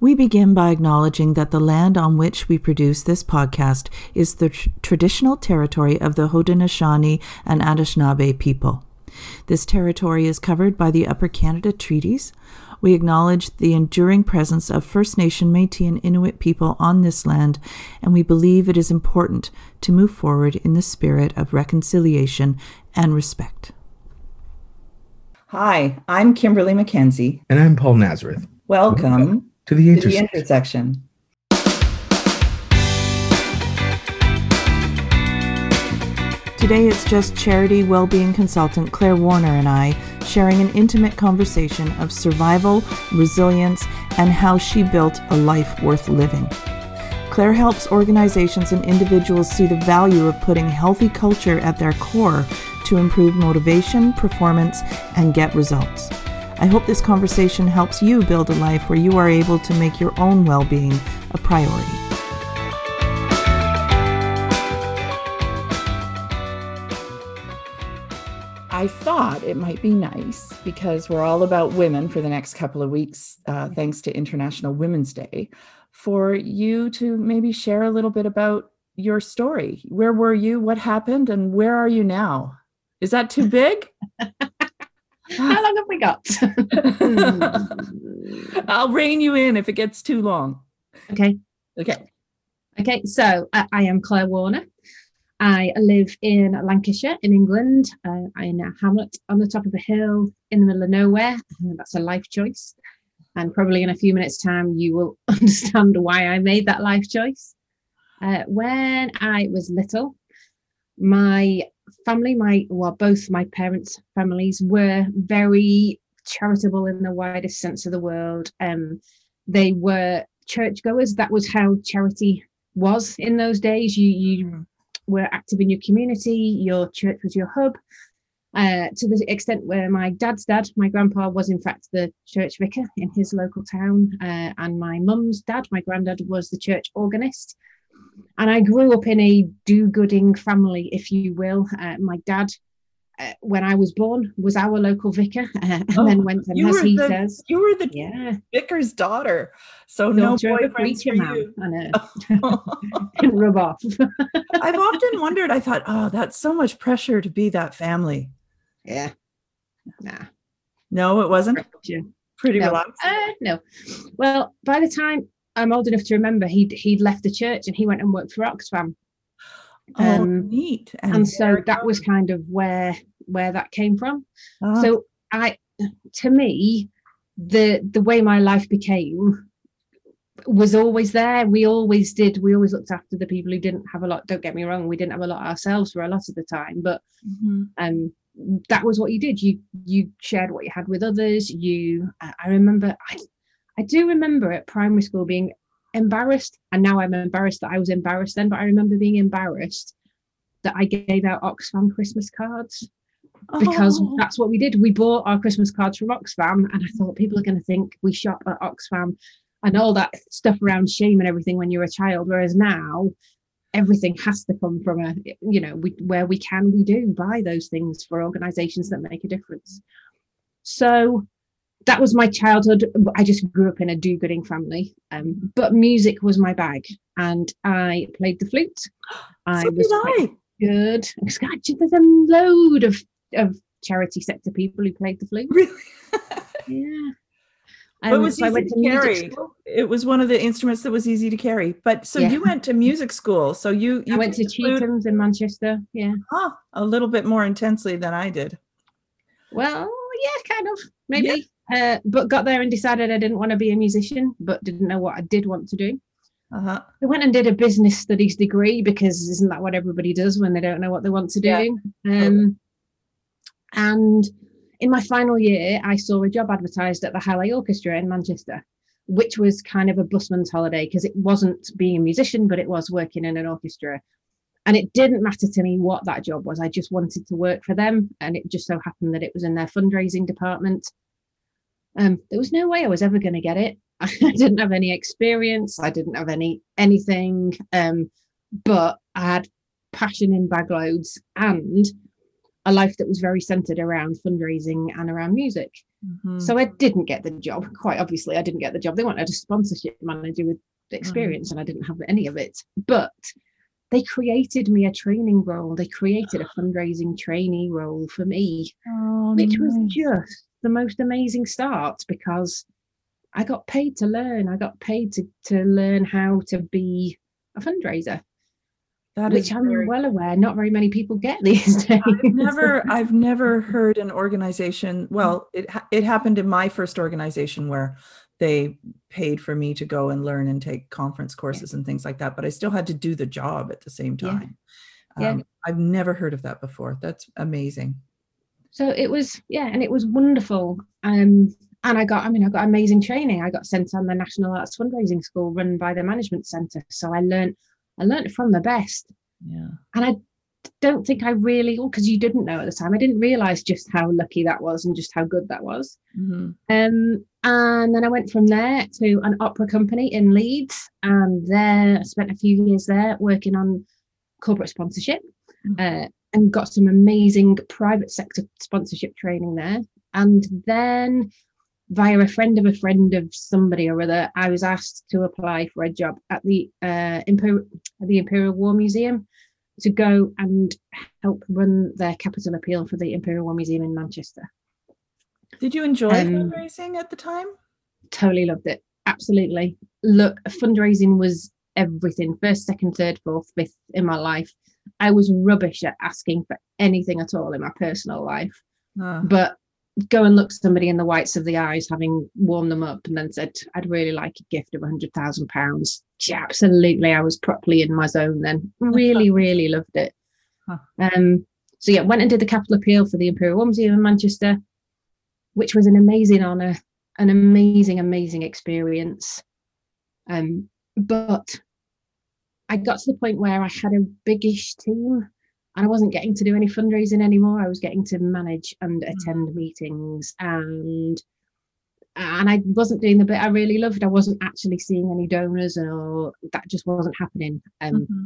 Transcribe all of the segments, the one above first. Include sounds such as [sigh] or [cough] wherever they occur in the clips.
We begin by acknowledging that the land on which we produce this podcast is the tr- traditional territory of the Haudenosaunee and Anishinaabe people. This territory is covered by the Upper Canada Treaties. We acknowledge the enduring presence of First Nation, Metis, and Inuit people on this land, and we believe it is important to move forward in the spirit of reconciliation and respect. Hi, I'm Kimberley McKenzie. And I'm Paul Nazareth. Welcome to the, to the intersection. Today it's just charity well-being consultant Claire Warner and I sharing an intimate conversation of survival, resilience, and how she built a life worth living. Claire helps organizations and individuals see the value of putting healthy culture at their core to improve motivation, performance, and get results. I hope this conversation helps you build a life where you are able to make your own well being a priority. I thought it might be nice because we're all about women for the next couple of weeks, uh, thanks to International Women's Day, for you to maybe share a little bit about your story. Where were you? What happened? And where are you now? Is that too big? [laughs] How long have we got? [laughs] I'll rein you in if it gets too long. Okay. Okay. Okay. So I, I am Claire Warner. I live in Lancashire in England. Uh, I'm in a hamlet on the top of a hill in the middle of nowhere. That's a life choice. And probably in a few minutes' time, you will [laughs] understand why I made that life choice. Uh, when I was little, my family, my well, both my parents' families were very charitable in the widest sense of the word. Um, they were churchgoers. That was how charity was in those days. You you hmm. were active in your community. Your church was your hub. Uh, to the extent where my dad's dad, my grandpa, was in fact the church vicar in his local town, uh, and my mum's dad, my granddad, was the church organist and I grew up in a do-gooding family, if you will. Uh, my dad, uh, when I was born, was our local vicar, uh, and oh, then went and as he the, says, you were the yeah. vicar's daughter, so no boyfriends for you. [laughs] [laughs] And rub off. [laughs] I've often wondered. I thought, oh, that's so much pressure to be that family. Yeah. Nah. No, it wasn't. Pretty no. relaxed. Uh, no. Well, by the time I'm old enough to remember he'd he'd left the church and he went and worked for Oxfam. Oh, um, neat. And, and so that was kind of where where that came from. Oh. So I, to me, the the way my life became was always there. We always did. We always looked after the people who didn't have a lot. Don't get me wrong. We didn't have a lot ourselves for a lot of the time, but mm-hmm. um, that was what you did. You you shared what you had with others. You, I remember. I I do remember at primary school being embarrassed, and now I'm embarrassed that I was embarrassed then, but I remember being embarrassed that I gave out Oxfam Christmas cards because oh. that's what we did. We bought our Christmas cards from Oxfam, and I thought people are going to think we shop at Oxfam and all that stuff around shame and everything when you're a child. Whereas now, everything has to come from a you know we, where we can we do buy those things for organizations that make a difference so that was my childhood. I just grew up in a do-gooding family, um, but music was my bag, and I played the flute. [gasps] I so was I. good. There's a load of of charity sector people who played the flute. Really? [laughs] yeah. Um, it was so easy to, to carry. It was one of the instruments that was easy to carry. But so yeah. you went to music school. So you, you I went to Chetham's in Manchester. Yeah. Huh, a little bit more intensely than I did. Well, yeah, kind of. Maybe. Uh, but got there and decided I didn't want to be a musician, but didn't know what I did want to do. Uh-huh. I went and did a business studies degree because isn't that what everybody does when they don't know what they want to do? Yeah. Um, and in my final year, I saw a job advertised at the Hallé Orchestra in Manchester, which was kind of a busman's holiday because it wasn't being a musician, but it was working in an orchestra. And it didn't matter to me what that job was. I just wanted to work for them. And it just so happened that it was in their fundraising department. Um, there was no way I was ever going to get it. [laughs] I didn't have any experience. I didn't have any anything. Um, but I had passion in bagloads and a life that was very centered around fundraising and around music. Mm-hmm. So I didn't get the job. Quite obviously, I didn't get the job. They wanted a sponsorship manager with experience, mm-hmm. and I didn't have any of it. But they created me a training role. They created a fundraising trainee role for me, oh, which nice. was just the most amazing start because I got paid to learn. I got paid to to learn how to be a fundraiser. That which I'm very, well aware not very many people get [laughs] these days. I've never I've never heard an organization. Well, it it happened in my first organization where they paid for me to go and learn and take conference courses yeah. and things like that, but I still had to do the job at the same time. Yeah. Um, yeah. I've never heard of that before. That's amazing. So it was, yeah, and it was wonderful. Um, and I got, I mean, I got amazing training. I got sent on the National Arts Fundraising School run by the Management Centre. So I learned, I learned from the best. Yeah. And I don't think I really, because you didn't know at the time, I didn't realize just how lucky that was and just how good that was. Mm-hmm. Um, and then I went from there to an opera company in Leeds, and there I spent a few years there working on corporate sponsorship, mm-hmm. uh, and got some amazing private sector sponsorship training there. And then via a friend of a friend of somebody or other, I was asked to apply for a job at the uh, Imper- the Imperial War Museum to go and help run their capital appeal for the Imperial War Museum in Manchester. Did you enjoy um, fundraising at the time? Totally loved it. Absolutely. Look, fundraising was everything first, second, third, fourth, fifth in my life. I was rubbish at asking for anything at all in my personal life. Uh. But go and look somebody in the whites of the eyes, having warmed them up, and then said, I'd really like a gift of hundred thousand pounds. Absolutely. I was properly in my zone then. Really, [laughs] really loved it. Huh. Um, so yeah, went and did the capital appeal for the Imperial War Museum in Manchester, which was an amazing honour, an amazing, amazing experience. Um, but I got to the point where I had a biggish team and I wasn't getting to do any fundraising anymore. I was getting to manage and mm. attend meetings and and I wasn't doing the bit I really loved. I wasn't actually seeing any donors or that just wasn't happening. Um, mm-hmm.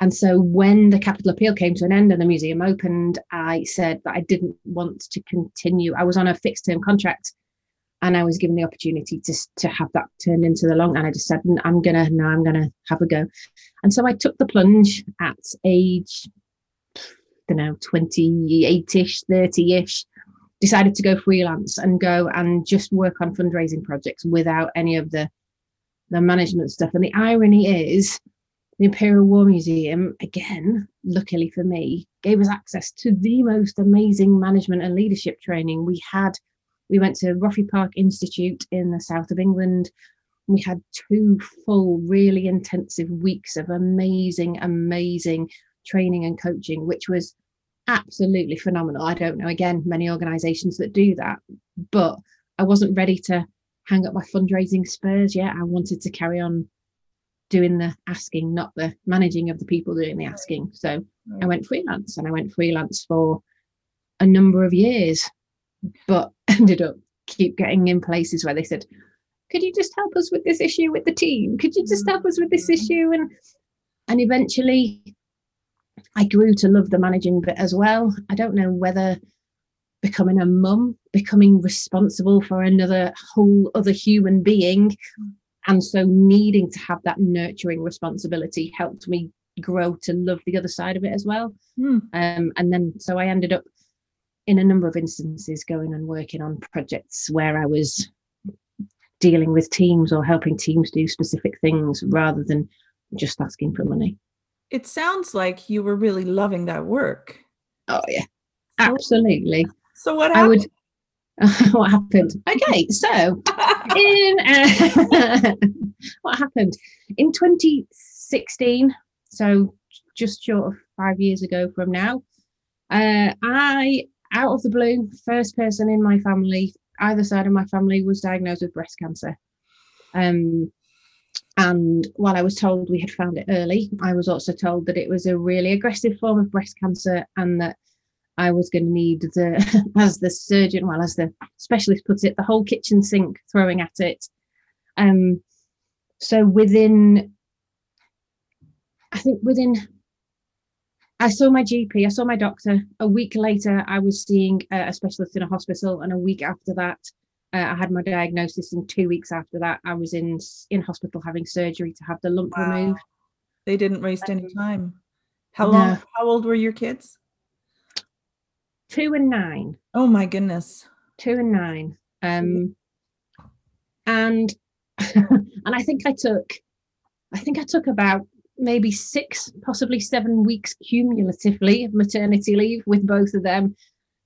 And so when the capital appeal came to an end and the museum opened, I said that I didn't want to continue. I was on a fixed term contract and I was given the opportunity to, to have that turned into the long. And I just said, I'm to, now, I'm to have a go. And so I took the plunge at age I don't know, 28-ish, 30-ish, decided to go freelance and go and just work on fundraising projects without any of the the management stuff. And the irony is the Imperial War Museum, again, luckily for me, gave us access to the most amazing management and leadership training. We had, we went to Roffey Park Institute in the south of England. We had two full, really intensive weeks of amazing, amazing training and coaching, which was absolutely phenomenal. I don't know, again, many organizations that do that, but I wasn't ready to hang up my fundraising spurs yet. I wanted to carry on doing the asking, not the managing of the people doing the asking. So. I went freelance and I went freelance for a number of years, but [laughs] ended up keep getting in places where they said, could you just help us with this issue with the team? Could you just help us with this mm. issue? And and eventually I grew to love the managing bit as well. I don't know whether becoming a mum, becoming responsible for another whole other human being, and so needing to have that nurturing responsibility helped me grow to love the other side of it as well. Mm. Um, and then so I ended up in a number of instances going and working on projects where I was dealing with teams or helping teams do specific things rather than just asking for money it sounds like you were really loving that work. Oh yeah, absolutely. So what happened? I would. [laughs] What happened? Okay, so [laughs] in uh, [laughs] what happened in 2016? So just short of five years ago from now, uh, I out of the blue, first person in my family, either side of my family, was diagnosed with breast cancer. Um, and while I was told we had found it early, I was also told that it was a really aggressive form of breast cancer and that I was going to need the, [laughs] as the surgeon, well, as the specialist puts it, the whole kitchen sink throwing at it. Um, so within, I think within I saw my GP, I saw my doctor. A week later, I was seeing a specialist in a hospital, and a week after that, uh, I had my diagnosis. And two weeks after that, I was in in hospital having surgery to have the lump wow. removed. They didn't waste any time. How long? No. How old were your kids? Two and nine. Oh my goodness. Two and nine. Um, and [laughs] and I think I took, I think I took about maybe six, possibly seven weeks cumulatively of maternity leave with both of them.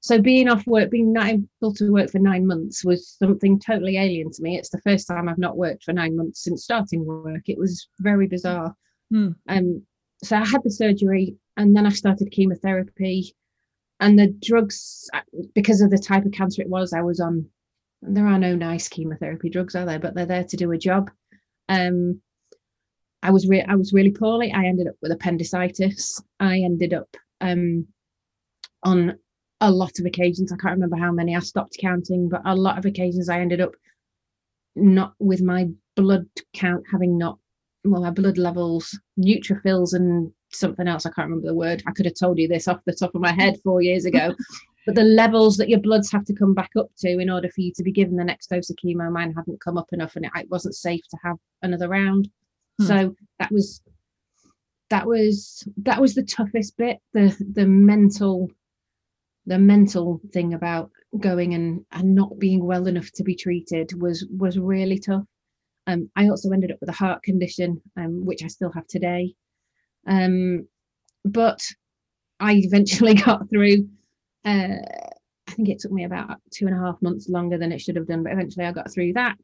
So being off work, being not able to work for nine months was something totally alien to me. It's the first time I've not worked for nine months since starting work. It was very bizarre. Hmm. Um, so I had the surgery and then I started chemotherapy and the drugs because of the type of cancer it was I was on. There are no nice chemotherapy drugs, are there? But they're there to do a job. Um, I was re- I was really poorly. I ended up with appendicitis. I ended up um, on a lot of occasions. I can't remember how many. I stopped counting, but a lot of occasions I ended up not with my blood count having not well my blood levels, neutrophils, and something else. I can't remember the word. I could have told you this off the top of my head four years ago. [laughs] but the levels that your bloods have to come back up to in order for you to be given the next dose of chemo, mine hadn't come up enough, and it, it wasn't safe to have another round. Hmm. So that was that was that was the toughest bit, the the mental the mental thing about going and and not being well enough to be treated was was really tough. Um, I also ended up with a heart condition, um, which I still have today. Um, but I eventually [laughs] got through. Uh, I think it took me about two and a half months longer than it should have done, but eventually I got through that.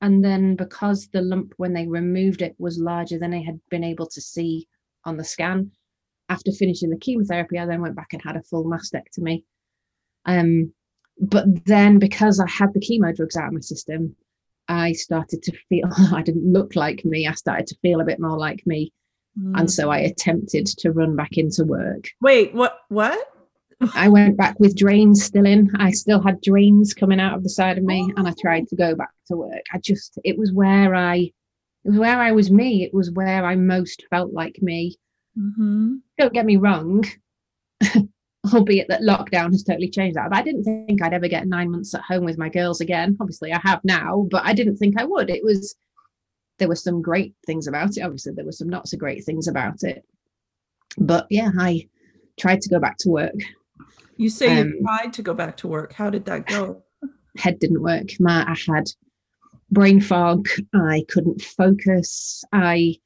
And then because the lump, when they removed it, was larger than I had been able to see on the scan, after finishing the chemotherapy, I then went back and had a full mastectomy. Um, but then because I had the chemo drugs out of my system, I started to feel [laughs] I didn't look like me. I started to feel a bit more like me. Mm. And so I attempted to run back into work. Wait, what what? I went back with drains still in. I still had drains coming out of the side of me, and I tried to go back to work. I just, it was where I, it was where I was me. It was where I most felt like me. Mm-hmm. Don't get me wrong, [laughs] albeit that lockdown has totally changed that. But I didn't think I'd ever get nine months at home with my girls again. Obviously, I have now, but I didn't think I would. It was, there were some great things about it. Obviously, there were some not so great things about it. But yeah, I tried to go back to work you say um, you tried to go back to work. How did that go? [sighs] Head didn't work. My, I had brain fog. I couldn't focus. I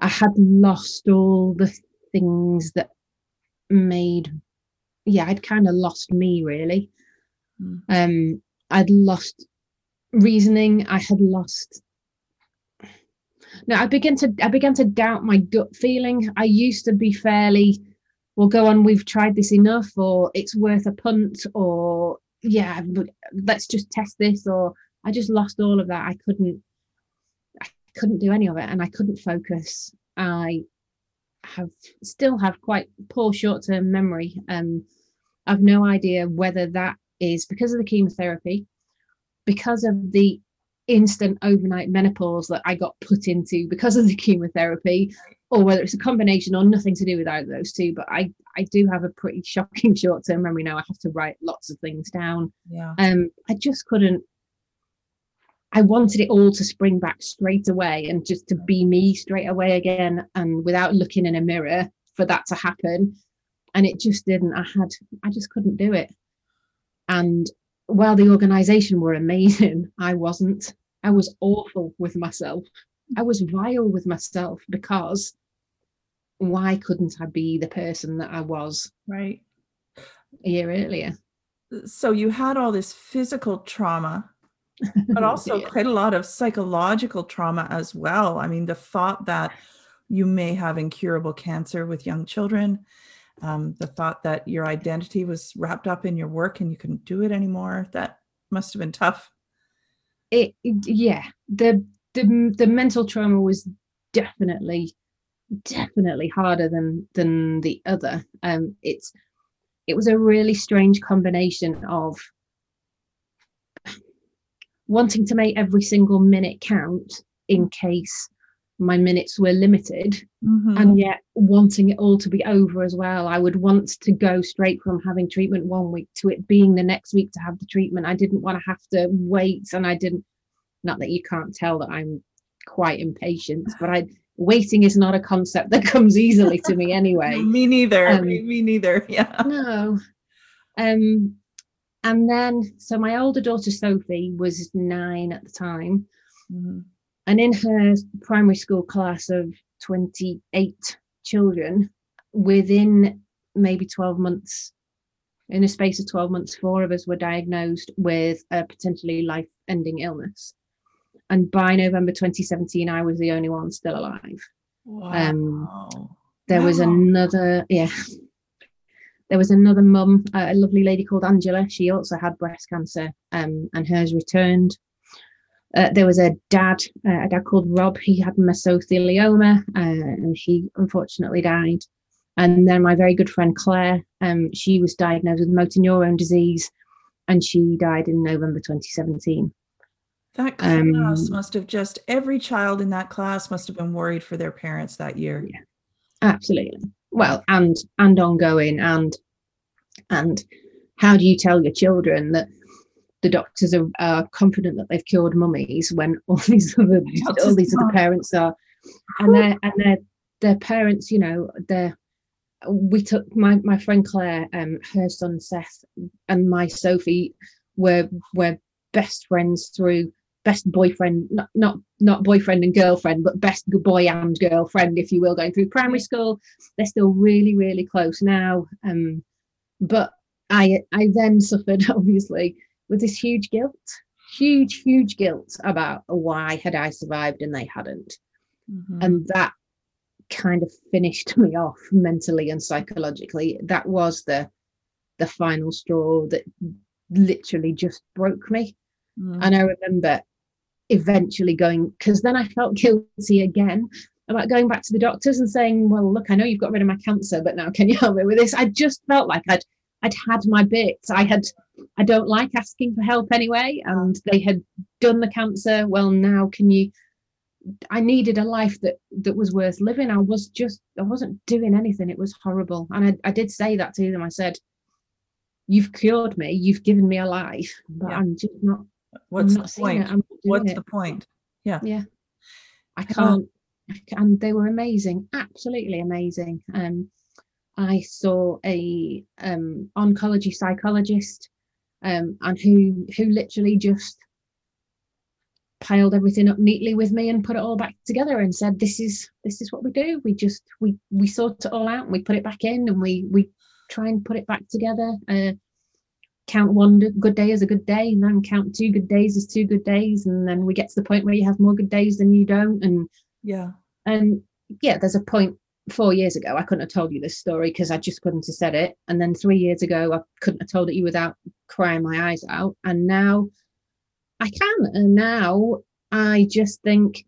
I had lost all the things that made yeah, I'd kind of lost me really. Mm. Um I'd lost reasoning. I had lost no, I began to I began to doubt my gut feeling. I used to be fairly we'll go on we've tried this enough or it's worth a punt or yeah let's just test this or i just lost all of that. I couldn't i couldn't do any of it and i couldn't focus. I have still have quite poor short-term memory. Um i've no idea whether that is because of the chemotherapy because of the instant overnight menopause that i got put into because of the chemotherapy or whether it's a combination or nothing to do with either of those two. But I I do have a pretty shocking [laughs] short term memory now. I have to write lots of things down. Yeah. Um, I just couldn't. I wanted it all to spring back straight away and just to be me straight away again, and without looking in a mirror for that to happen. And it just didn't. I had. I just couldn't do it. And while the organisation were amazing, [laughs] I wasn't. I was awful with myself. I was vile with myself because why couldn't I be the person that I was right a year earlier? So you had all this physical trauma, but [laughs] also yeah. quite a lot of psychological trauma as well. I mean, the thought that you may have incurable cancer with young children, um, the thought that your identity was wrapped up in your work and you couldn't do it anymore, that must have been tough. It, it yeah, the the the mental trauma was definitely definitely harder than than the other. Um it's it was a really strange combination of wanting to make every single minute count in case my minutes were limited mm-hmm. and yet wanting it all to be over as well. I would want to go straight from having treatment one week to it being the next week to have the treatment. I didn't want to have to wait and i didn't not that you can't tell that i'm quite impatient but i waiting is not a concept that [laughs] comes easily to me [laughs] anyway. Me neither. Um, me neither. [laughs] Yeah. no. Um and then so my older daughter sophie was nine at the time. Mm-hmm. And in her primary school class of 28 children, within maybe 12 months, in a space of 12 months, four of us were diagnosed with a potentially life ending illness. And by November 2017, I was the only one still alive. Wow. Um, there wow. was another, yeah, there was another mum, a lovely lady called Angela. She also had breast cancer, um, and hers returned uh, there was a dad, uh, a dad called Rob. He had mesothelioma, uh, and he unfortunately died. And then my very good friend Claire, um, she was diagnosed with motor neurone disease, and she died in November 2017. That class um, must have just every child in that class must have been worried for their parents that year. Yeah, absolutely. Well, and and ongoing, and and how do you tell your children that the doctors are, are confident that they've cured mummies when [laughs] all these other [laughs] all these other parents are and their and their their parents you know their we took my my friend claire um her son seth and my sophie were were best friends through best boyfriend not not not boyfriend and girlfriend but best boy and girlfriend if you will going through primary school they're still really really close now um but i i then [laughs] suffered obviously with this huge guilt, huge, huge guilt about why had I survived and they hadn't. Mm-hmm. And that kind of finished [laughs] me off mentally and psychologically. That was the the final straw that literally just broke me. Mm-hmm. And I remember eventually going because then I felt guilty again about going back to the doctors and saying, "Well, look, I know you've got rid of my cancer, but now can you help me with this?" I just felt like I'd I'd had my bits. I had I don't like asking for help anyway, and they had done the cancer. Well, now can you? I needed a life that that was worth living. I was just I wasn't doing anything. It was horrible, and I, I did say that to them. I said, "You've cured me. You've given me a life, but yeah. I'm just not. What's the point? What's it. the point? Yeah, yeah. I can't. And they were amazing, absolutely amazing. Um, I saw a um, oncology psychologist um, and who who literally just piled everything up neatly with me and put it all back together and said this is this is what we do we just we we sort it all out and we put it back in and we we try and put it back together uh, count one good day as a good day and then count two good days as two good days and then we get to the point where you have more good days than you don't and yeah and yeah there's a point four years ago, I couldn't have told you this story because I just couldn't have said it. And then three years ago, I couldn't have told it you without crying my eyes out. And now I can. And now I just think,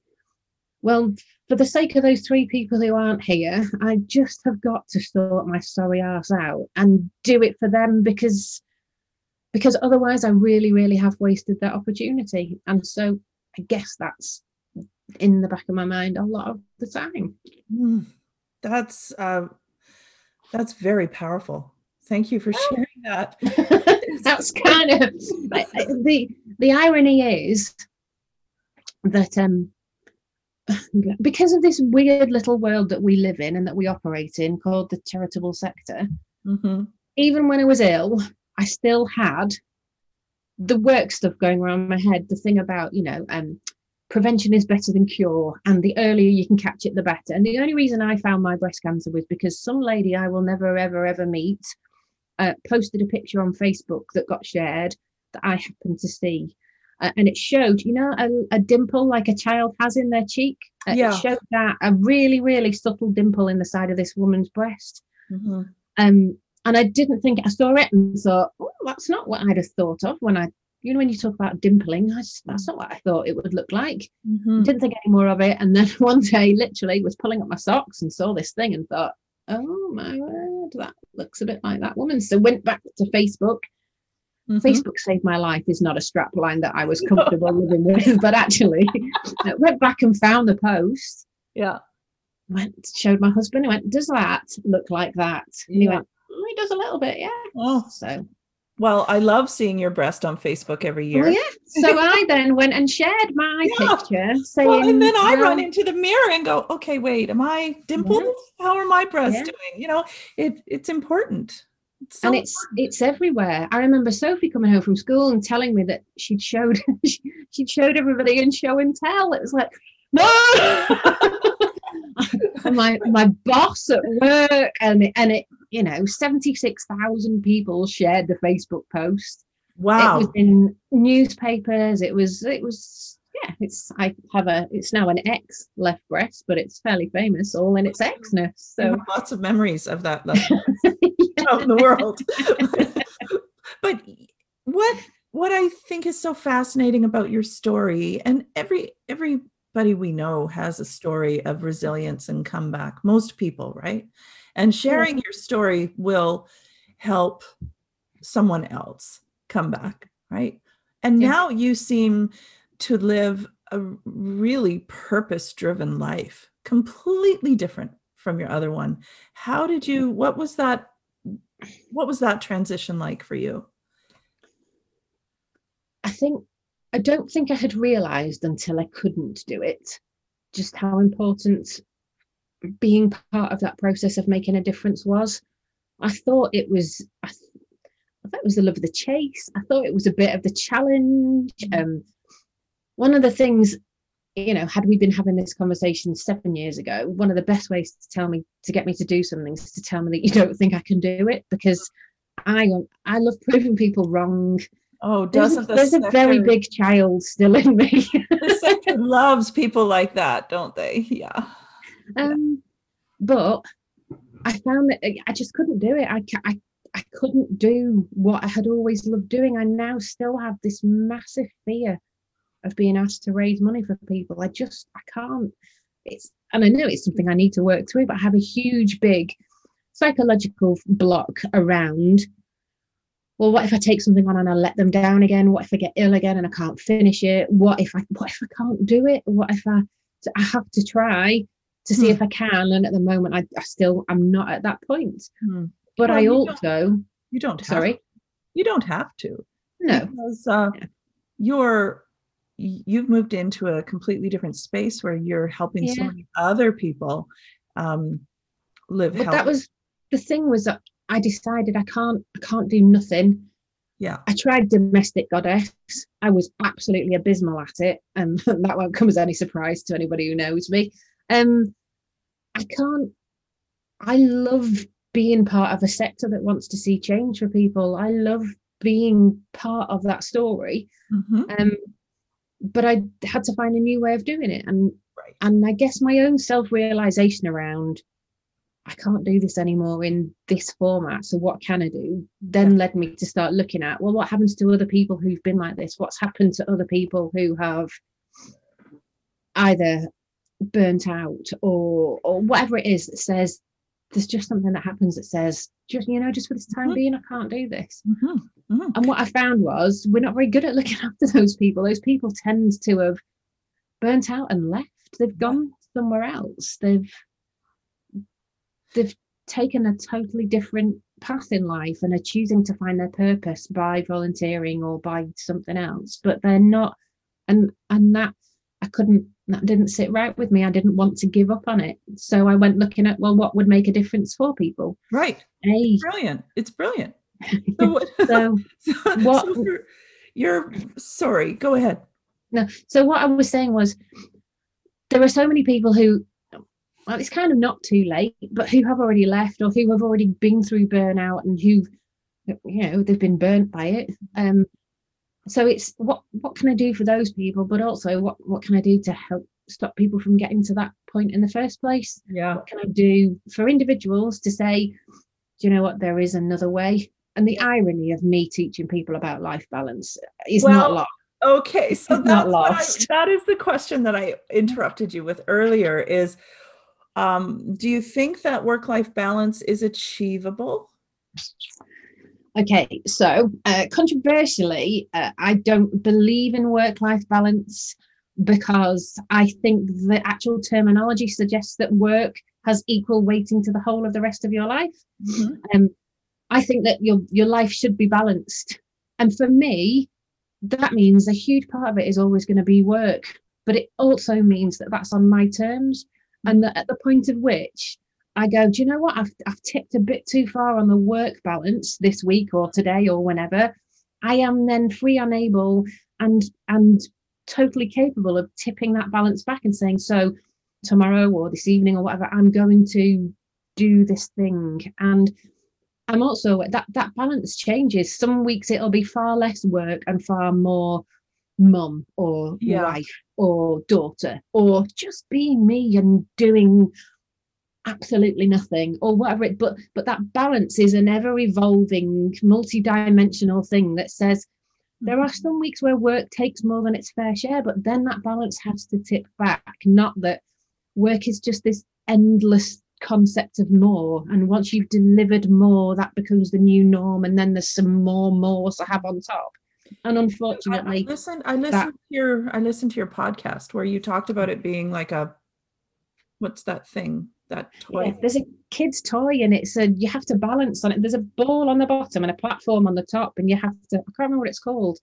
well, for the sake of those three people who aren't here, I just have got to sort my sorry ass out and do it for them because because otherwise I really, really have wasted that opportunity. And so I guess that's in the back of my mind a lot of the time. Mm that's uh, that's very powerful. Thank you for sharing that. [laughs] that's kind of the the irony is that um [sighs] because of this weird little world that we live in and that we operate in called the charitable sector mm-hmm. even when i was ill i still had the work stuff going around my head the thing about you know um prevention is better than cure and the earlier you can catch it the better and the only reason i found my breast cancer was because some lady i will never ever ever meet uh, posted a picture on facebook that got shared that i happened to see uh, and it showed you know a, a, dimple like a child has in their cheek uh, yeah. it showed that a really really subtle dimple in the side of this woman's breast mm-hmm. um and i didn't think i saw it and thought oh, that's not what i'd have thought of when i you know when you talk about dimpling that's, that's not what i thought it would look like mm-hmm. didn't think any more of it and then [laughs] one day literally was pulling up my socks and saw this thing and thought oh my word that looks a bit like that woman so went back to facebook mm-hmm. facebook saved my life is not a strap line that i was comfortable living with but actually I went back and found the post Yeah. Went showed my husband. He went, "Does that look like that?" And he went, "He does a little bit, yeah." Oh, so well, I love seeing your breast on Facebook every oh, year. Well, yeah. So [laughs] I then went and shared my yeah. picture saying, well, and then I run into the mirror and go, okay, wait, am I dimpled? Yeah. Mm-hmm. How are my breasts yeah. doing? You know, it it's important. It's so and it's important. it's everywhere. I remember Sophie coming home from school and telling me that she'd showed [laughs] she'd showed everybody in show and tell. It was like, no. [laughs] my my boss at work and and it you know 76,000 people shared the Facebook post. Wow. It was in newspapers. It was it was yeah, it's I have a it's now an X left breast, but it's fairly famous all in its Xness. So lots of memories of that left [laughs] out in the world. [laughs] but what what I think is so fascinating about your story, and every every everybody we know has a story of resilience and comeback. Most people, right? And sharing your story will help someone else come back, right? And yeah. now you seem to live a really purpose driven life, completely different from your other one. How did you, what was that? What was that transition like for you? I think I don't think I had realized until I couldn't do it just how important being part of that process of making a difference was. I thought it was, I, th- I thought it was the love of the chase. I thought it was a bit of the challenge. Mm. Um, one of the things, you know, had we been having this conversation seven years ago, one of the best ways to tell me to get me to do something is to tell me that you don't think I can do it because I I love proving people wrong. Oh, doesn't there's, the there's sector, a very big child still in me. the sector loves people like that, don't they? [laughs] Yeah. Um, but I found that I just couldn't do it. I, I I couldn't do what I had always loved doing. I now still have this massive fear of being asked to raise money for people. I just I can't. It's and I know it's something I need to work through, but I have a huge big psychological block around well, what if I take something on and I let them down again? What if I get ill again and I can't finish it? What if I what if I can't do it? What if I I have to try to see hmm. if I can? And at the moment, I, I still I'm not at that point. Hmm. But well, I also don't, you don't sorry, to. you don't have to. No, because uh, yeah. you're you've moved into a completely different space where you're helping yeah. so many other people um, live. But that was the thing was that I decided I can't I can't do nothing. Yeah. I tried domestic goddess. I was absolutely abysmal at it. And [laughs] that won't come as any surprise to anybody who knows me. Um I can't I love being part of a sector that wants to see change for people. I love being part of that story. Mm-hmm. Um but I had to find a new way of doing it. And right. and I guess my own self-realization around I can't do this anymore in this format. So what can I do? Then led me to start looking at well, what happens to other people who've been like this? What's happened to other people who have either burnt out or or whatever it is that says there's just something that happens that says just you know just for this time mm-hmm. being I can't do this. Mm-hmm. Mm-hmm. And what I found was we're not very good at looking [laughs] after those people. Those people tend to have burnt out and left. They've gone somewhere else. They've they've taken a totally different path in life and are choosing to find their purpose by volunteering or by something else but they're not and and that i couldn't that didn't sit right with me. I didn't want to give up on it. So i went looking at well what would make a difference for people? Right. Hey. brilliant. It's brilliant. So, what, [laughs] [laughs] so, so what so you're, you're sorry go ahead. No so what i was saying was there are so many people who well, it's kind of not too late, but who have already left or who have already been through burnout and who, you know, they've been burnt by it. Um, so it's what what can I do for those people, but also what what can I do to help stop people from getting to that point in the first place? Yeah. What can I do for individuals to say, do you know what, there is another way? And the irony of me teaching people about life balance is well, not lost. Okay, so that's not lost. I, that is the question that I interrupted you with earlier. Is um, do you think that work life balance is achievable? Okay, so uh, controversially, uh, I don't believe in work life balance, because I think the actual terminology suggests that work has equal weighting to the whole of the rest of your life. Mm-hmm. Um, I think that your your life should be balanced, and for me, that means a huge part of it is always going to be work, but it also means that that's on my terms, and that at the point of which I go, do you know what? I've I've tipped a bit too far on the work balance this week or today or whenever. I am then free, unable, and and totally capable of tipping that balance back and saying, so tomorrow or this evening or whatever, I'm going to do this thing. And I'm also that that balance changes. Some weeks it'll be far less work and far more mum or yeah. wife or daughter or just being me and doing absolutely nothing or whatever it but but that balance is an ever evolving multi-dimensional thing that says there are mm-hmm. some weeks where work takes more than its fair share, but then that balance has to tip back. Not that work is just this endless concept of more. And once you've delivered more, that becomes the new norm. And then there's some more more to have on top. And unfortunately, I, I listened. I listened that, to your. I listened to your podcast where you talked about it being like a. What's that thing? That toy. Yeah, there's a kid's toy and it's a you have to balance on it. There's a ball on the bottom and a platform on the top, and you have to I can't remember what it's called,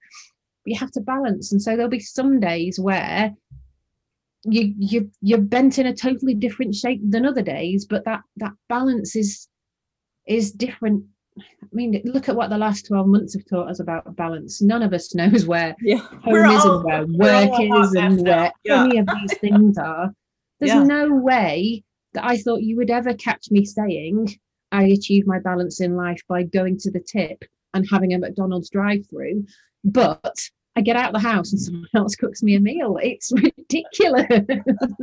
but you have to balance. And so there'll be some days where you you you're bent in a totally different shape than other days, but that that balance is is different. I mean, look at what the last 12 months have taught us about balance. None of us [laughs] knows where yeah. home we're is all, and where work is and where yeah. any of these things are. There's yeah. no way that I thought you would ever catch me saying, I achieve my balance in life by going to the tip and having a McDonald's drive through. But I get out of the house and [laughs] someone else cooks me a meal. It's ridiculous.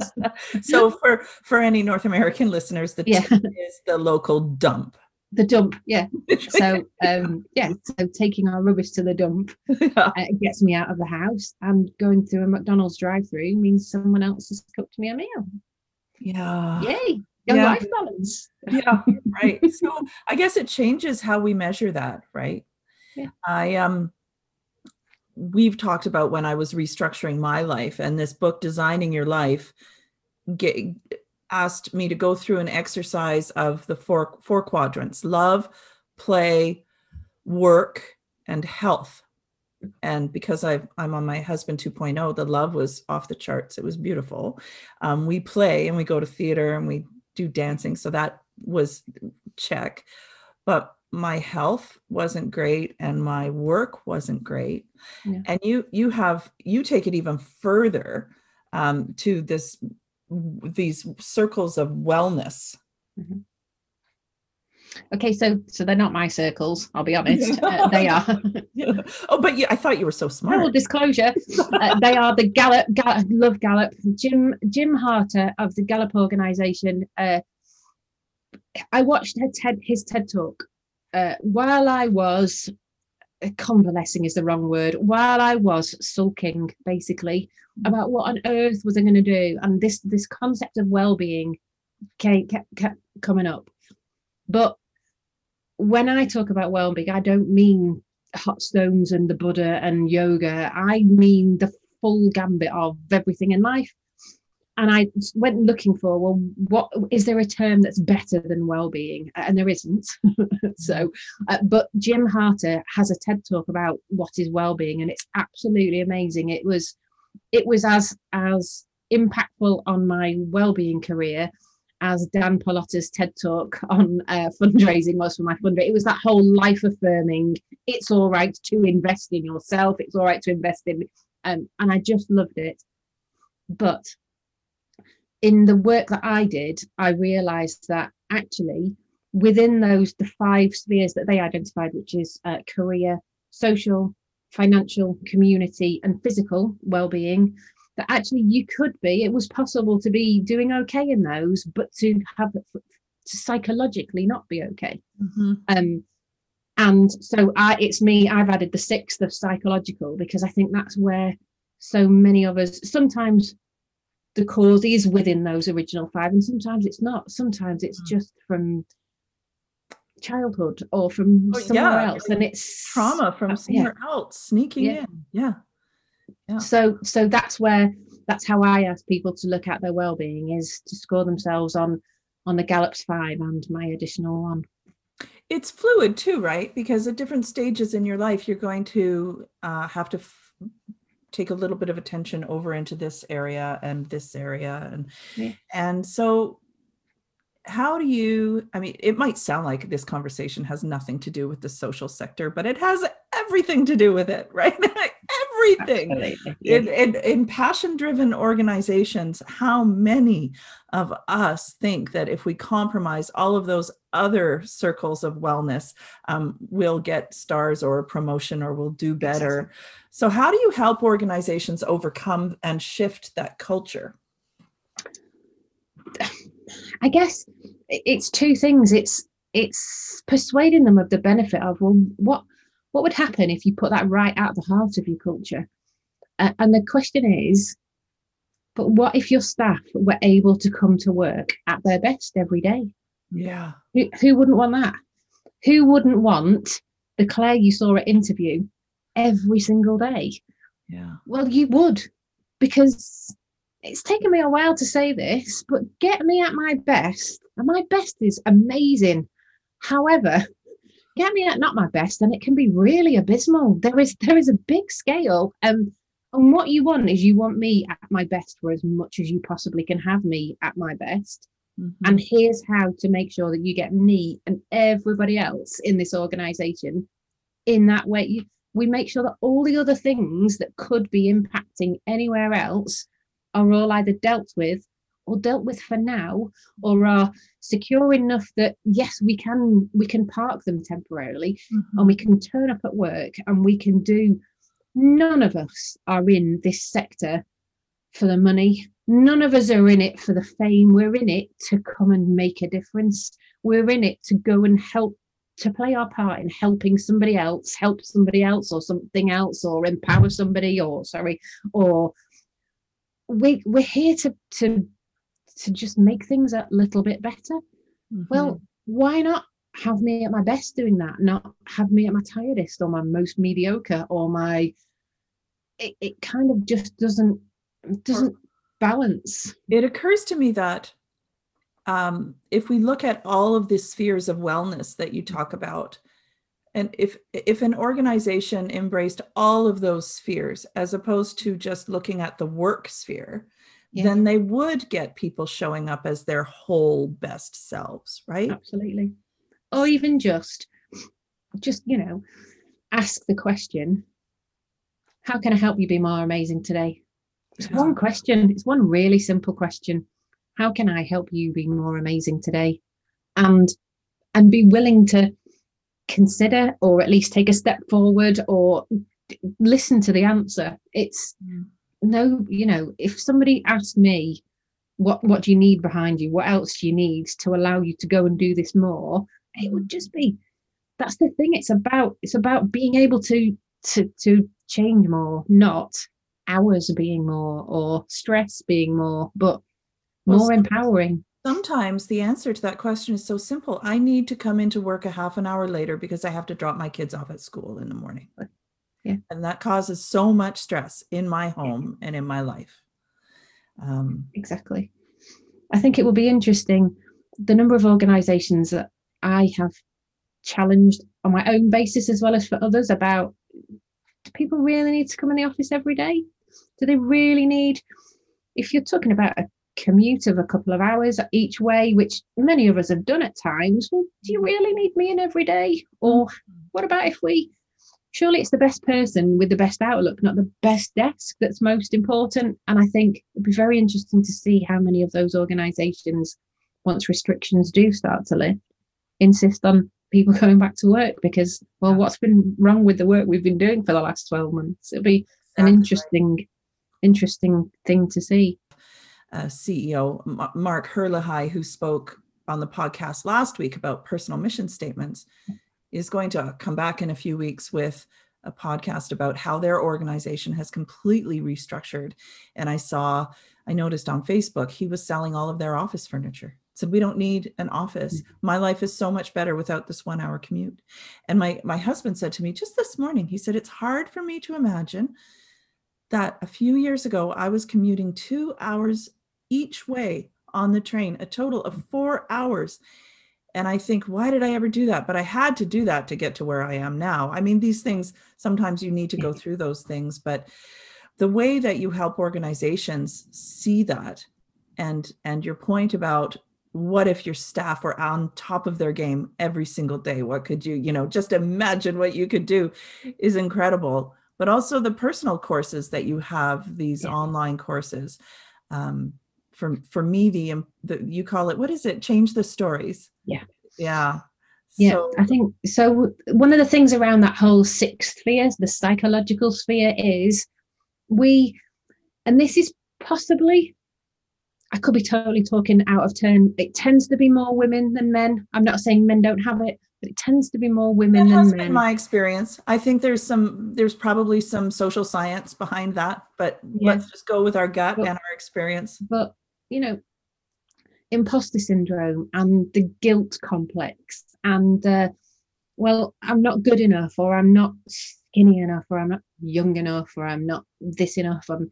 [laughs] so for for any North American listeners, the yeah. is the local dump. The dump, yeah. [laughs] So um, yeah, so taking our rubbish to the dump uh, gets me out of the house, and going through a McDonald's drive-through means someone else has cooked me a meal. Yeah. Yay. Your yeah. life balance. yeah. Right. [laughs] So I guess it changes how we measure that, right? Yeah. I um we've talked about when I was restructuring my life and this book designing your life get, asked me to go through an exercise of the four four quadrants love play work and health and because i am on my husband 2.0 the love was off the charts it was beautiful um, we play and we go to theater and we do dancing so that was check but my health wasn't great and my work wasn't great yeah. and you you have you take it even further um, to this these circles of wellness mm-hmm. Okay, so so they're not my circles. I'll be honest. [laughs] Uh, they are. [laughs] oh, but yeah, I thought you were so smart. Full disclosure, uh, they are the Gallup. Gallup love Gallup. Jim Jim Harter of the Gallup organization. Uh, I watched her TED his TED talk uh, while I was uh, convalescing is the wrong word. While I was sulking, basically about what on earth was I going to do, and this this concept of well being kept, kept coming up. But when I talk about well-being, I don't mean hot stones and the Buddha and yoga. I mean the full gambit of everything in life. And I went looking for, well, what is there a term that's better than well-being? And there isn't. [laughs] so, uh, but Jim Harter has a TED talk about what is well-being, and it's absolutely amazing. It was, it was as as impactful on my well-being career as Dan Pallotta's TED talk on uh, fundraising was for my fundraiser. It was that whole life affirming, it's all right to invest in yourself, it's all right to invest in, um, and I just loved it. But in the work that I did, I realized that actually within those, the five spheres that they identified, which is uh, career, social, financial, community, and physical well being, that actually you could be, it was possible to be doing okay in those, but to have to psychologically not be okay. Mm-hmm. Um, and so I, it's me, I've added the sixth of psychological because I think that's where so many of us sometimes the cause is within those original five, and sometimes it's not. Sometimes it's mm-hmm. just from childhood or from oh, somewhere yeah. else, and it's trauma from uh, somewhere yeah. else sneaking yeah. in. Yeah so so that's where that's how I ask people to look at their well-being is to score themselves on on the Gallup's five and my additional one. It's fluid too, right? Because at different stages in your life, you're going to uh, have to f- take a little bit of attention over into this area and this area, and yeah. and so how do you i mean it might sound like this conversation has nothing to do with the social sector but it has everything to do with it [laughs] right everything. In, in, in passion driven organizations how many of us think that if we compromise all of those other circles of wellness um, we'll get stars or promotion or we'll do better? So how do you help organizations overcome and shift that culture? I guess it's two things. It's it's persuading them of the benefit of well, what what would happen if you put that right at the heart of your culture? Uh, and the question is, but what if your staff were able to come to work at their best every day? Yeah. Who, who wouldn't want that? Who wouldn't want the Claire you saw at interview every single day? Yeah. Well, you would, because it's taken me a while to say this, but get me at my best, and my best is amazing. However, get me at not my best, and it can be really abysmal. There is there is a big scale. Um, and what you want is you want me at my best for as much as you possibly can have me at my best. Mm-hmm. And here's how to make sure that you get me and everybody else in this organization in that way. We make sure that all the other things that could be impacting anywhere else are all either dealt with or dealt with for now or are secure enough that yes we can we can park them temporarily mm-hmm. and we can turn up at work and we can do none of us are in this sector for the money. None of us are in it for the fame. We're in it to come and make a difference. We're in it to go and help to play our part in helping somebody else help somebody else or something else or empower somebody or sorry or we we're here to to to just make things a little bit better. Mm-hmm. Well, why not have me at my best doing that? Not have me at my tiredest or my most mediocre or my it, it kind of just doesn't doesn't balance. It occurs to me that um, if we look at all of the spheres of wellness that you talk about, and if if an organization embraced all of those spheres as opposed to just looking at the work sphere yeah. then they would get people showing up as their whole best selves right? Absolutely. Or even just just you know ask the question how can i help you be more amazing today? It's yeah. one question. It's one really simple question. How can i help you be more amazing today? And and be willing to consider or at least take a step forward or listen to the answer. It's mm. No you know if somebody asked me what what do you need behind you what else do you need to allow you to go and do this more it would just be that's the thing it's about it's about being able to to to change more not hours being more or stress being more but more well, empowering Sometimes the answer to that question is so simple. I need to come into work a half an hour later because I have to drop my kids off at school in the morning. Yeah. And that causes so much stress in my home and in my life. Um, exactly. I think it will be interesting the number of organizations that I have challenged on my own basis as well as for others about do people really need to come in the office every day? Do they really need, if you're talking about a commute of a couple of hours each way, which many of us have done at times. Well, do you really need me in every day? Or what about if we surely it's the best person with the best outlook, not the best desk that's most important? And I think it'd be very interesting to see how many of those organizations, once restrictions do start to lift, insist on people [laughs] going back to work because well what's been wrong with the work we've been doing for the last 12 months? It'll be an interesting interesting thing to see. Uh, CEO Mark Herlihy, who spoke on the podcast last week about personal mission statements, is going to come back in a few weeks with a podcast about how their organization has completely restructured. And I saw, I noticed on Facebook, he was selling all of their office furniture. Said we don't need an office. Mm. My life is so much better without this one hour commute. And my my husband said to me just this morning, he said, it's hard for me to imagine that a few years ago I was commuting two hours each way on the train, a total of four hours. And I think, why did I ever do that? But I had to do that to get to where I am now. I mean, these things, sometimes you need to go through those things, but the way that you help organizations see that and and your point about what if your staff were on top of their game every single day what could you you know just imagine what you could do is incredible but also the personal courses that you have these yeah. online courses um, for for me the, um, the you call it what is it change the stories yeah yeah yeah so, i think so one of the things around that whole sixth sphere the psychological sphere is we and this is possibly I could be totally talking out of turn. It tends to be more women than men. I'm not saying men don't have it, but it tends to be more women that than men. my experience. I think there's some, there's probably some social science behind that, but yeah. let's just go with our gut but, and our experience. But you know, imposter syndrome and the guilt complex, and uh, well, I'm not good enough, or I'm not skinny enough, or I'm not young enough, or I'm not this enough. I'm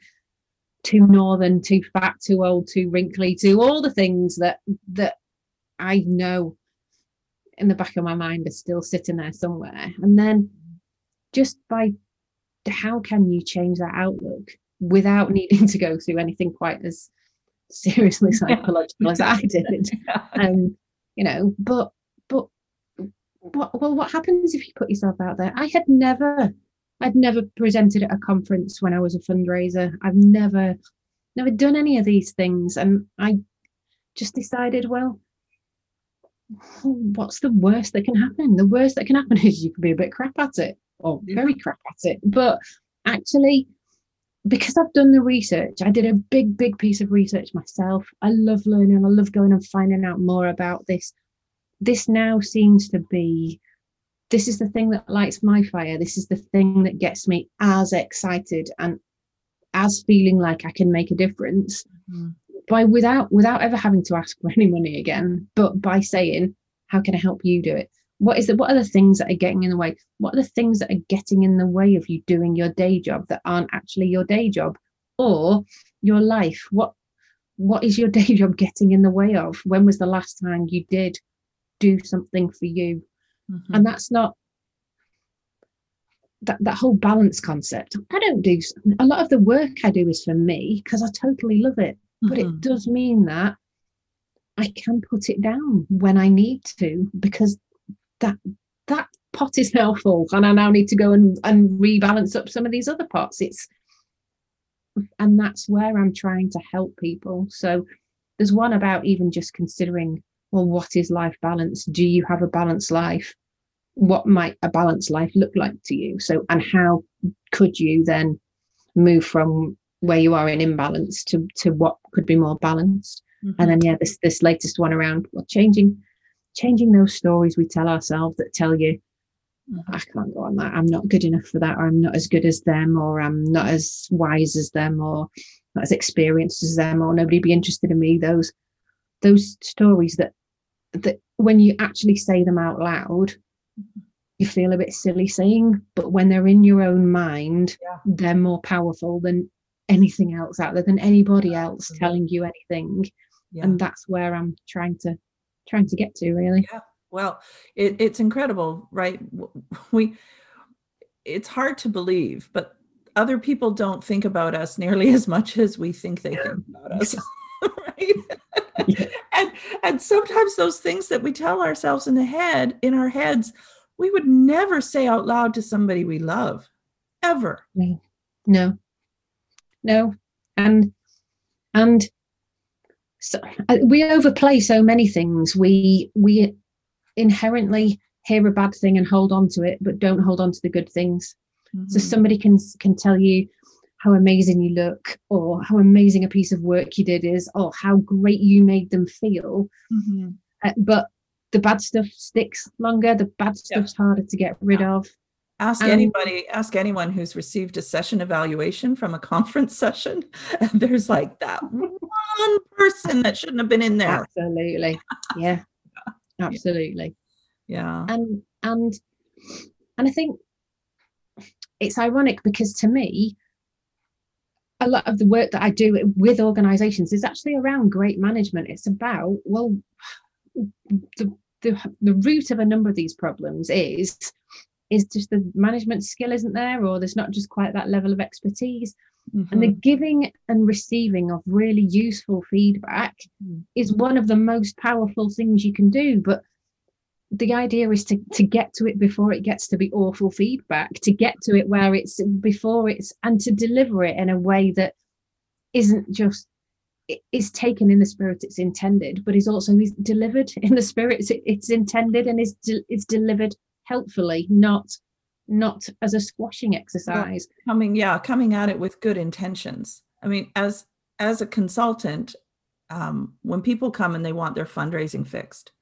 too northern, too fat, too old, too wrinkly, too all the things that that I know in the back of my mind are still sitting there somewhere. And then just by how can you change that outlook without [laughs] needing to go through anything quite as seriously [laughs] psychological as I did? [laughs] Um, you know, but but what well what happens if you put yourself out there? I had never I'd never presented at a conference when I was a fundraiser. I've never, never done any of these things. And I just decided, well, what's the worst that can happen? The worst that can happen is you could be a bit crap at it or very crap at it. But actually, because I've done the research, I did a big, big piece of research myself. I love learning, I love going and finding out more about this. This now seems to be this is the thing that lights my fire. This is the thing that gets me as excited and as feeling like I can make a difference mm-hmm. by without without ever having to ask for any money again, but by saying, how can I help you do it? What is it? What are the things that are getting in the way? What are the things that are getting in the way of you doing your day job that aren't actually your day job or your life? What what is your [laughs] day job getting in the way of? When was the last time you did do something for you Mm-hmm. And that's not that, that whole balance concept. I don't do a lot of the work I do is for me because I totally love it. Mm-hmm. But it mm-hmm. does mean that I can put it down when I need to because that that pot is now full and I now need to go and, and rebalance up some of these other pots. It's and that's where I'm trying to help people. So there's one about even just considering, well, what is life balance? Do you have a balanced life? what might a balanced life look like to you so and how could you then move from where you are in imbalance to to what could be more balanced mm-hmm. and then yeah this this latest one around well, changing changing those stories we tell ourselves that tell you mm-hmm. i can't go on that i'm not good enough for that or i'm not as good as them or i'm not as wise as them or not as experienced as them or nobody be interested in me those those stories that that when you actually say them out loud you feel a bit silly saying, but when they're in your own mind, yeah. they're more powerful than anything else out there, than anybody else telling you anything. Yeah. And that's where I'm trying to trying to get to really. Yeah. Well, it, it's incredible, right? [laughs] We it's hard to believe, but other people don't think about us nearly [laughs] as much as we think they think about us. [laughs] right? Yeah. and and sometimes those things that we tell ourselves in the head, in our heads, we would never say out loud to somebody we love ever no no no and and so uh, we overplay so many things we we inherently hear a bad thing and hold on to it but don't hold on to the good things mm-hmm. so somebody can can tell you how amazing you look or how amazing a piece of work you did is or how great you made them feel mm-hmm. uh, but the bad stuff sticks longer the bad stuff's yeah. harder to get rid of ask um, anybody ask anyone who's received a session evaluation from a conference [laughs] session and there's like that one person that shouldn't have been in there. Absolutely. Yeah. [laughs] Absolutely. Yeah. And and and i think it's ironic because to me a lot of the work that I do with organizations is actually around great management. It's about, well, the, the, the root of a number of these problems is is just the management skill isn't there or there's not just quite that level of expertise mm-hmm. and the mm-hmm. giving and receiving of really useful feedback mm. is one of the most powerful things you can do but the idea is to to get to it before it gets to be awful feedback to get to it where it's before it's and to deliver it in a way that isn't just is taken in the spirit it's intended but is also is delivered [laughs] in the spirit it's intended and is de- is delivered helpfully not not as a squashing exercise coming yeah coming at it with good intentions i mean as as a consultant um, when people come and they want their fundraising fixed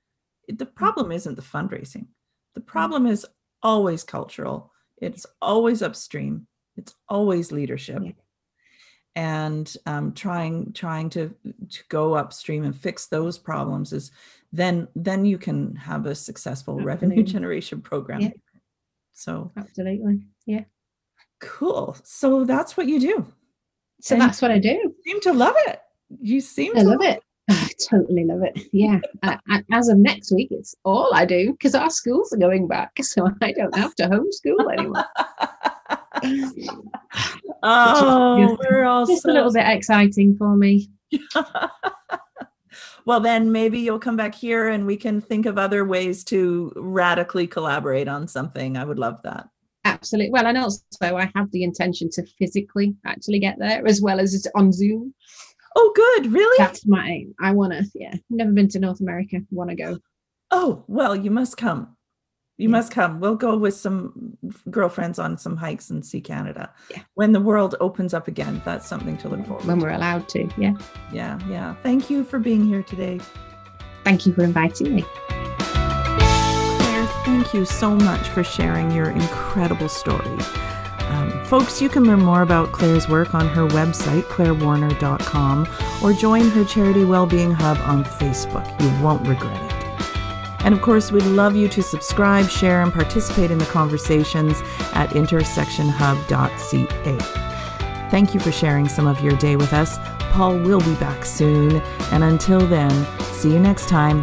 the mm. problem isn't the fundraising. The problem is always cultural. It's always upstream. It's always leadership. Yeah. And um, trying trying to to go upstream and fix those problems is then then you can have a successful absolutely. revenue generation program. Yeah. So absolutely, yeah. Cool. So that's what you do. So and that's what I do. seem to love it. You seem I to love it. [laughs] I totally love it. Yeah. as of next week, it's all I do because our schools are going back. [laughs] So I don't have to homeschool anymore. [laughs] oh, we're all just so... a little bit exciting for me. Well, then maybe you'll come back here and we can think of other ways to radically collaborate on something. I would love that. Absolutely. Well, and also I have the intention to physically actually get there as well as on Zoom. Oh, good. Really? That's my aim. I want to, yeah, never been to North America. Want to go. Oh, well, you must come. You yeah. must come. We'll go with some girlfriends on some hikes and see Canada. Yeah. When the world opens up again, that's something to look forward to. When we're allowed to. Yeah. Yeah. Yeah. Thank you for being here today. Thank you for inviting me. Claire, thank you so much for sharing your incredible story. Um, folks, you can learn more about Claire's work on her website, clairewarner.com, or join her Charity Wellbeing Hub on Facebook. You won't regret it. And of course, we'd love you to subscribe, share, and participate in the conversations at intersectionhub.ca. Thank you for sharing some of your day with us. Paul will be back soon. And until then, see you next time.